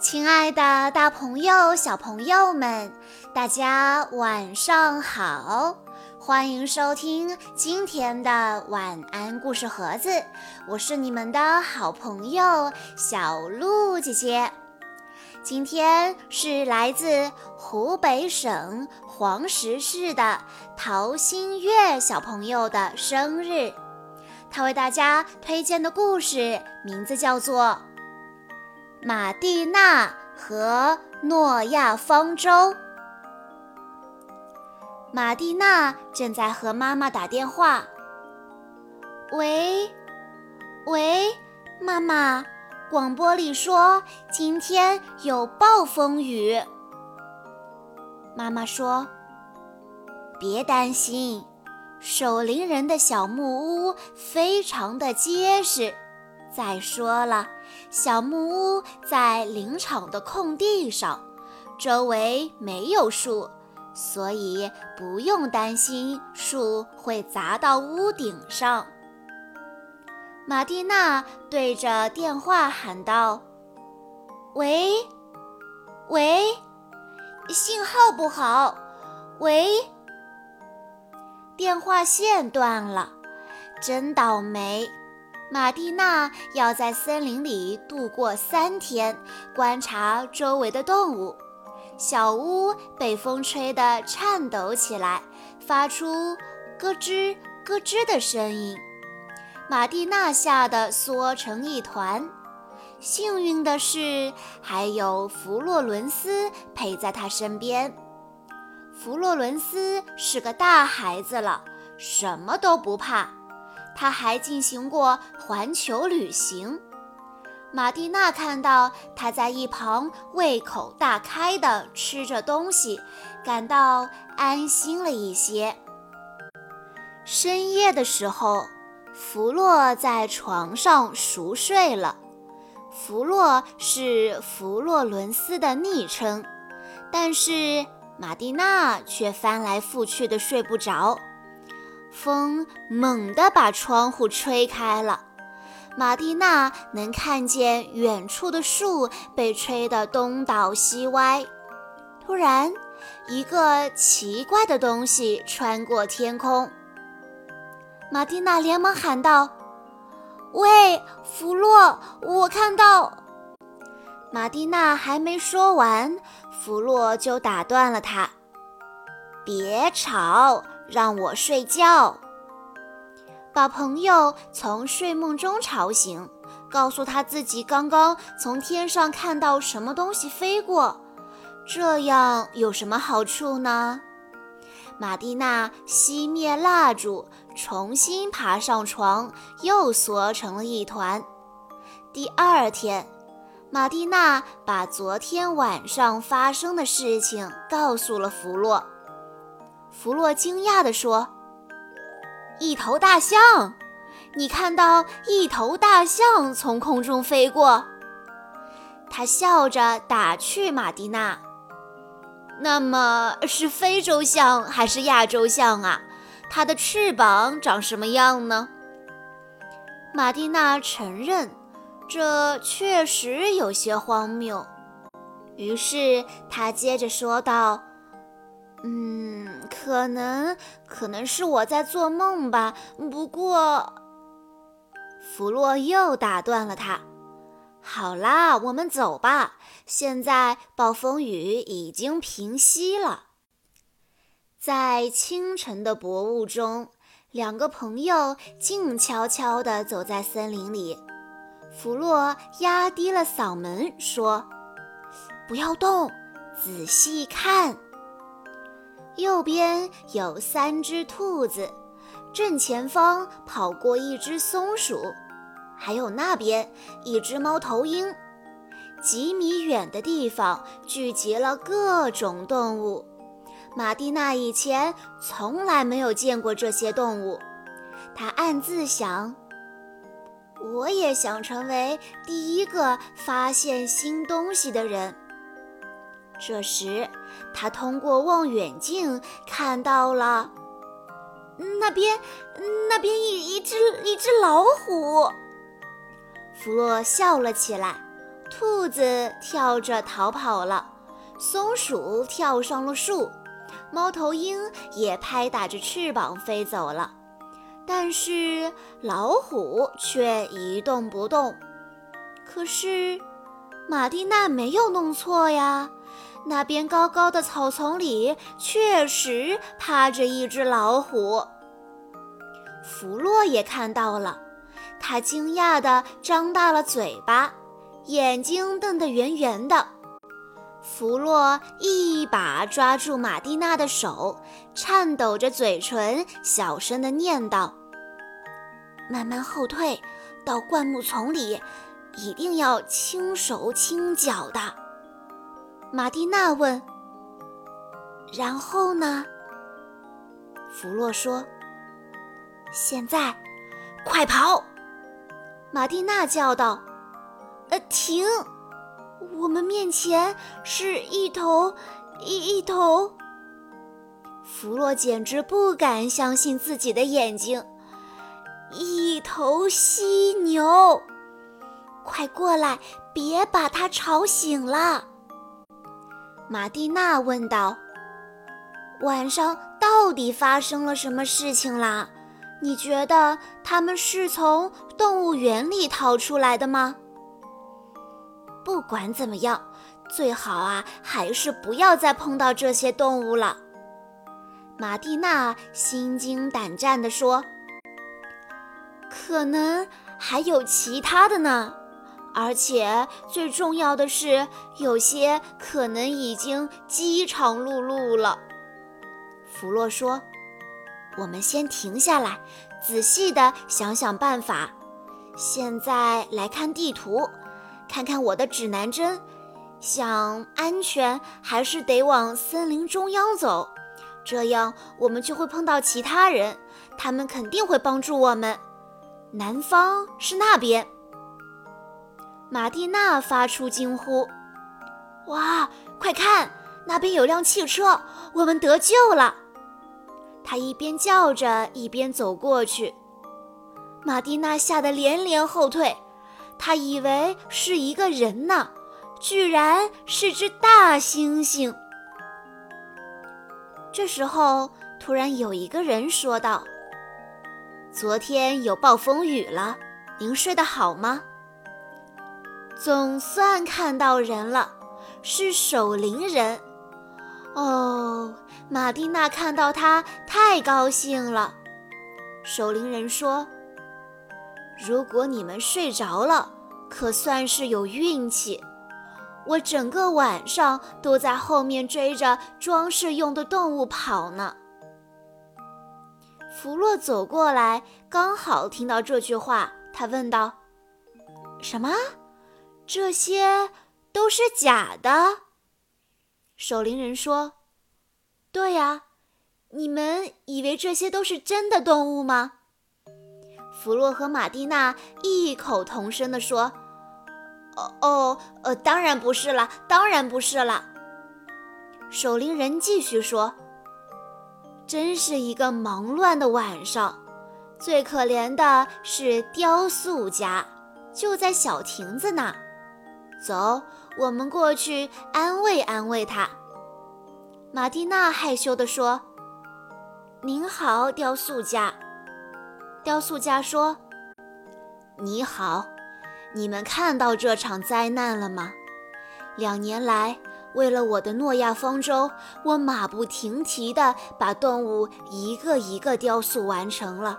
亲爱的，大朋友、小朋友们，大家晚上好！欢迎收听今天的晚安故事盒子，我是你们的好朋友小鹿姐姐。今天是来自湖北省黄石市的陶新月小朋友的生日，他为大家推荐的故事名字叫做。马蒂娜和诺亚方舟。马蒂娜正在和妈妈打电话。喂，喂，妈妈，广播里说今天有暴风雨。妈妈说：“别担心，守灵人的小木屋非常的结实。”再说了，小木屋在林场的空地上，周围没有树，所以不用担心树会砸到屋顶上。玛蒂娜对着电话喊道：“喂，喂，信号不好，喂。”电话线断了，真倒霉。玛蒂娜要在森林里度过三天，观察周围的动物。小屋被风吹得颤抖起来，发出咯吱咯吱的声音。马蒂娜吓得缩成一团。幸运的是，还有弗洛伦斯陪在她身边。弗洛伦斯是个大孩子了，什么都不怕。他还进行过环球旅行。马蒂娜看到他在一旁胃口大开地吃着东西，感到安心了一些。深夜的时候，弗洛在床上熟睡了。弗洛是弗洛伦斯的昵称，但是马蒂娜却翻来覆去的睡不着。风猛地把窗户吹开了，马蒂娜能看见远处的树被吹得东倒西歪。突然，一个奇怪的东西穿过天空。马蒂娜连忙喊道：“喂，弗洛，我看到……”马蒂娜还没说完，弗洛就打断了她：“别吵。”让我睡觉，把朋友从睡梦中吵醒，告诉他自己刚刚从天上看到什么东西飞过，这样有什么好处呢？马蒂娜熄灭蜡烛，重新爬上床，又缩成了一团。第二天，马蒂娜把昨天晚上发生的事情告诉了弗洛。弗洛惊讶地说：“一头大象，你看到一头大象从空中飞过？”他笑着打趣马蒂娜：“那么是非洲象还是亚洲象啊？它的翅膀长什么样呢？”马蒂娜承认，这确实有些荒谬。于是她接着说道。嗯，可能可能是我在做梦吧。不过，弗洛又打断了他。好啦，我们走吧。现在暴风雨已经平息了。在清晨的薄雾中，两个朋友静悄悄地走在森林里。弗洛压低了嗓门说：“不要动，仔细看。”右边有三只兔子，正前方跑过一只松鼠，还有那边一只猫头鹰。几米远的地方聚集了各种动物。马蒂娜以前从来没有见过这些动物，她暗自想：我也想成为第一个发现新东西的人。这时，他通过望远镜看到了那边，那边一一只一只老虎。弗洛笑了起来。兔子跳着逃跑了，松鼠跳上了树，猫头鹰也拍打着翅膀飞走了。但是老虎却一动不动。可是玛蒂娜没有弄错呀，那边高高的草丛里确实趴着一只老虎。弗洛也看到了，他惊讶地张大了嘴巴，眼睛瞪得圆圆的。弗洛一把抓住马蒂娜的手，颤抖着嘴唇，小声地念道。慢慢后退，到灌木丛里，一定要轻手轻脚的。马蒂娜问：“然后呢？”弗洛说：“现在，快跑！”马蒂娜叫道：“呃，停！我们面前是一头一一头。”弗洛简直不敢相信自己的眼睛。一头犀牛，快过来，别把它吵醒了。马蒂娜问道：“晚上到底发生了什么事情啦？你觉得他们是从动物园里逃出来的吗？”不管怎么样，最好啊，还是不要再碰到这些动物了。马蒂娜心惊胆战地说。可能还有其他的呢，而且最重要的是，有些可能已经饥肠辘辘了。弗洛说：“我们先停下来，仔细的想想办法。现在来看地图，看看我的指南针。想安全，还是得往森林中央走，这样我们就会碰到其他人，他们肯定会帮助我们。”南方是那边。马蒂娜发出惊呼：“哇，快看，那边有辆汽车，我们得救了！”她一边叫着，一边走过去。马蒂娜吓得连连后退，他以为是一个人呢，居然是只大猩猩。这时候，突然有一个人说道。昨天有暴风雨了，您睡得好吗？总算看到人了，是守灵人。哦，马蒂娜看到他太高兴了。守灵人说：“如果你们睡着了，可算是有运气。我整个晚上都在后面追着装饰用的动物跑呢。”弗洛走过来，刚好听到这句话，他问道：“什么？这些都是假的？”守灵人说：“对呀，你们以为这些都是真的动物吗？”弗洛和马蒂娜异口同声地说：“哦哦，呃，当然不是了，当然不是了。”守灵人继续说。真是一个忙乱的晚上，最可怜的是雕塑家，就在小亭子那。走，我们过去安慰安慰他。马蒂娜害羞地说：“您好，雕塑家。”雕塑家说：“你好，你们看到这场灾难了吗？两年来。”为了我的诺亚方舟，我马不停蹄地把动物一个一个雕塑完成了。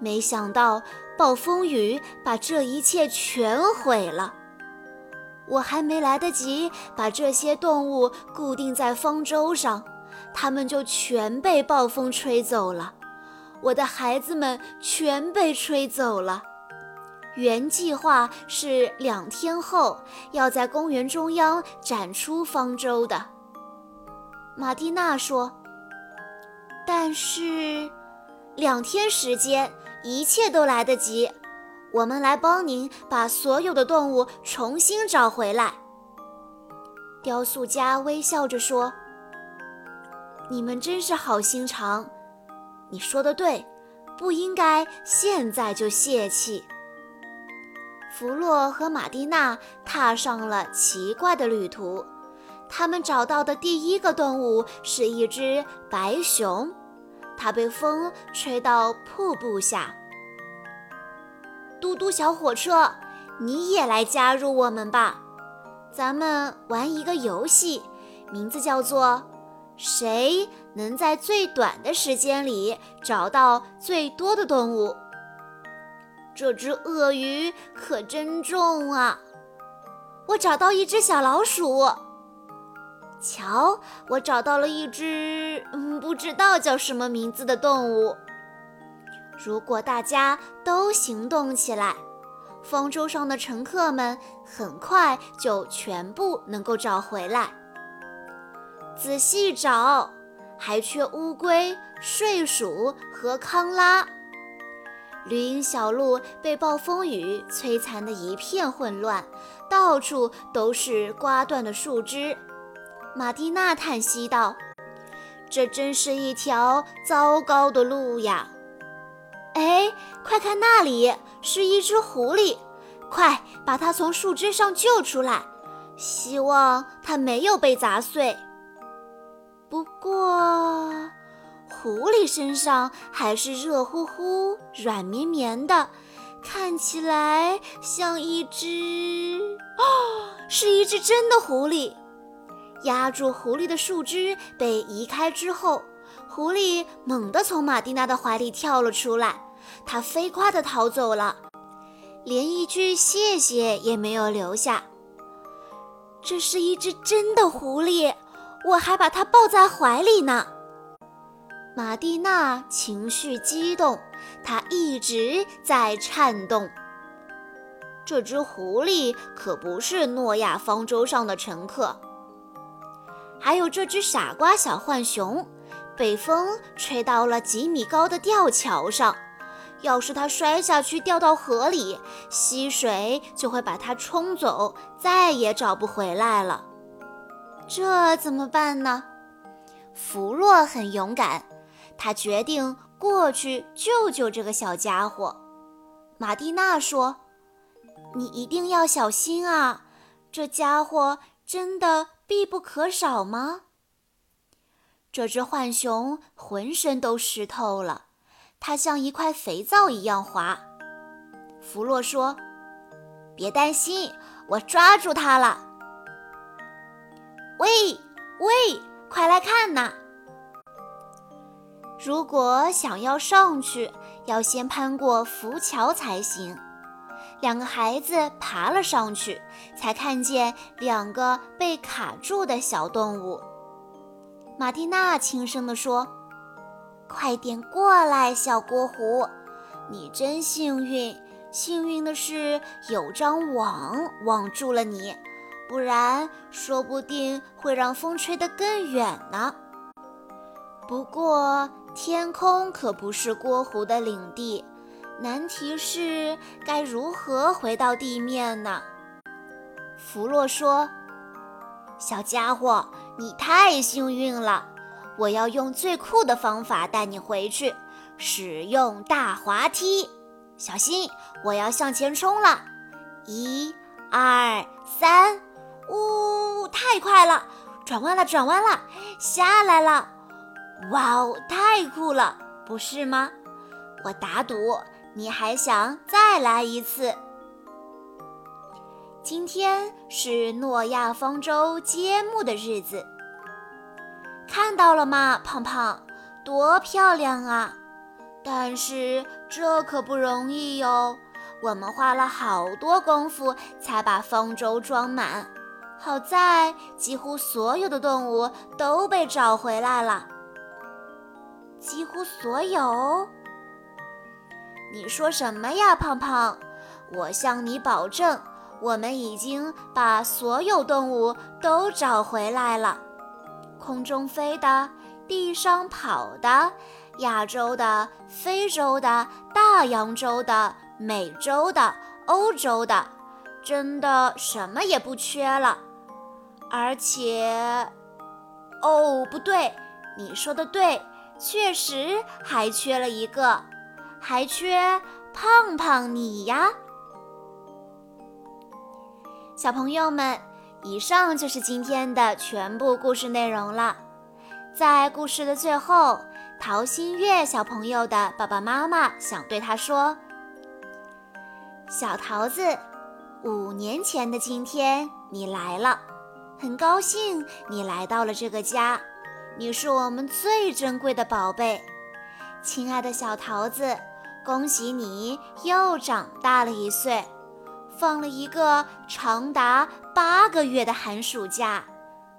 没想到暴风雨把这一切全毁了。我还没来得及把这些动物固定在方舟上，它们就全被暴风吹走了。我的孩子们全被吹走了。原计划是两天后要在公园中央展出方舟的，马蒂娜说。但是，两天时间，一切都来得及。我们来帮您把所有的动物重新找回来。雕塑家微笑着说：“你们真是好心肠。你说的对，不应该现在就泄气。弗洛和马蒂娜踏上了奇怪的旅途。他们找到的第一个动物是一只白熊，它被风吹到瀑布下。嘟嘟小火车，你也来加入我们吧！咱们玩一个游戏，名字叫做“谁能在最短的时间里找到最多的动物”。这只鳄鱼可真重啊！我找到一只小老鼠。瞧，我找到了一只嗯，不知道叫什么名字的动物。如果大家都行动起来，方舟上的乘客们很快就全部能够找回来。仔细找，还缺乌龟、睡鼠和康拉。绿荫小路被暴风雨摧残得一片混乱，到处都是刮断的树枝。马蒂娜叹息道：“这真是一条糟糕的路呀！”哎，快看那里，是一只狐狸！快把它从树枝上救出来！希望它没有被砸碎。不过，狐狸身上还是热乎乎、软绵绵的，看起来像一只……哦，是一只真的狐狸！压住狐狸的树枝被移开之后，狐狸猛地从马蒂娜的怀里跳了出来，它飞快地逃走了，连一句谢谢也没有留下。这是一只真的狐狸，我还把它抱在怀里呢。玛蒂娜情绪激动，她一直在颤动。这只狐狸可不是诺亚方舟上的乘客。还有这只傻瓜小浣熊，被风吹到了几米高的吊桥上。要是它摔下去掉到河里，溪水就会把它冲走，再也找不回来了。这怎么办呢？弗洛很勇敢，他决定过去救救这个小家伙。马蒂娜说：“你一定要小心啊，这家伙真的。”必不可少吗？这只浣熊浑身都湿透了，它像一块肥皂一样滑。弗洛说：“别担心，我抓住它了。”喂喂，快来看呐！如果想要上去，要先攀过浮桥才行。两个孩子爬了上去，才看见两个被卡住的小动物。马蒂娜轻声地说：“快点过来，小锅壶，你真幸运。幸运的是有张网网住了你，不然说不定会让风吹得更远呢。不过天空可不是锅壶的领地。”难题是该如何回到地面呢？弗洛说：“小家伙，你太幸运了！我要用最酷的方法带你回去，使用大滑梯。小心，我要向前冲了！一、二、三，呜，太快了！转弯了，转弯了，下来了！哇哦，太酷了，不是吗？我打赌。”你还想再来一次？今天是诺亚方舟揭幕的日子，看到了吗，胖胖？多漂亮啊！但是这可不容易哟，我们花了好多功夫才把方舟装满。好在几乎所有的动物都被找回来了，几乎所有。你说什么呀，胖胖？我向你保证，我们已经把所有动物都找回来了。空中飞的，地上跑的，亚洲的、非洲的、大洋洲的、美洲的、欧洲的，真的什么也不缺了。而且，哦，不对，你说的对。确实还缺了一个，还缺胖胖你呀。小朋友们，以上就是今天的全部故事内容了。在故事的最后，陶新月小朋友的爸爸妈妈想对他说：“小桃子，五年前的今天你来了，很高兴你来到了这个家。”你是我们最珍贵的宝贝，亲爱的小桃子，恭喜你又长大了一岁，放了一个长达八个月的寒暑假，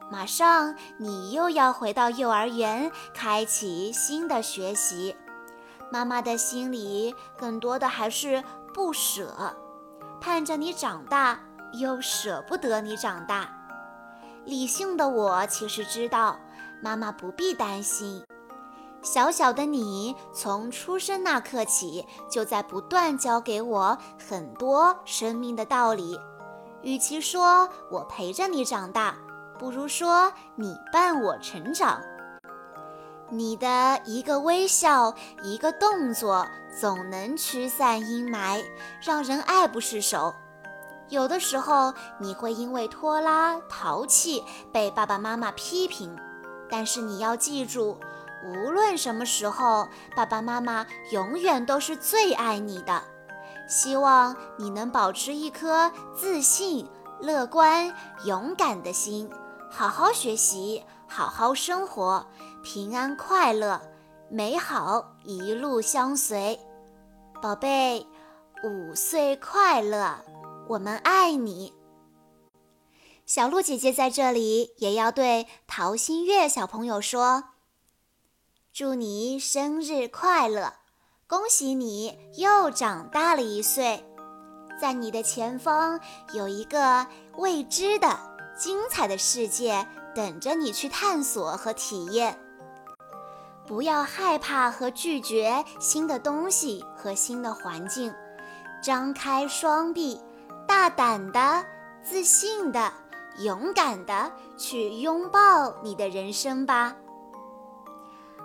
马上你又要回到幼儿园，开启新的学习。妈妈的心里更多的还是不舍，盼着你长大，又舍不得你长大。理性的我其实知道。妈妈不必担心，小小的你从出生那刻起，就在不断教给我很多生命的道理。与其说我陪着你长大，不如说你伴我成长。你的一个微笑，一个动作，总能驱散阴霾，让人爱不释手。有的时候，你会因为拖拉、淘气被爸爸妈妈批评。但是你要记住，无论什么时候，爸爸妈妈永远都是最爱你的。希望你能保持一颗自信、乐观、勇敢的心，好好学习，好好生活，平安快乐，美好一路相随。宝贝，五岁快乐，我们爱你。小鹿姐姐在这里也要对陶新月小朋友说：“祝你生日快乐！恭喜你又长大了一岁，在你的前方有一个未知的、精彩的世界等着你去探索和体验。不要害怕和拒绝新的东西和新的环境，张开双臂，大胆的、自信的。”勇敢的去拥抱你的人生吧。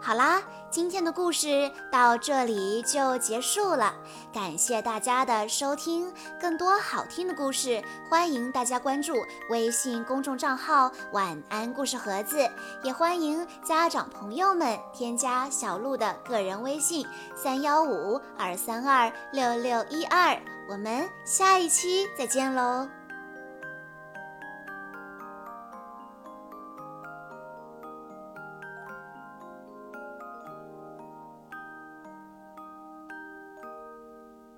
好啦，今天的故事到这里就结束了，感谢大家的收听。更多好听的故事，欢迎大家关注微信公众账号“晚安故事盒子”，也欢迎家长朋友们添加小鹿的个人微信：三幺五二三二六六一二。我们下一期再见喽！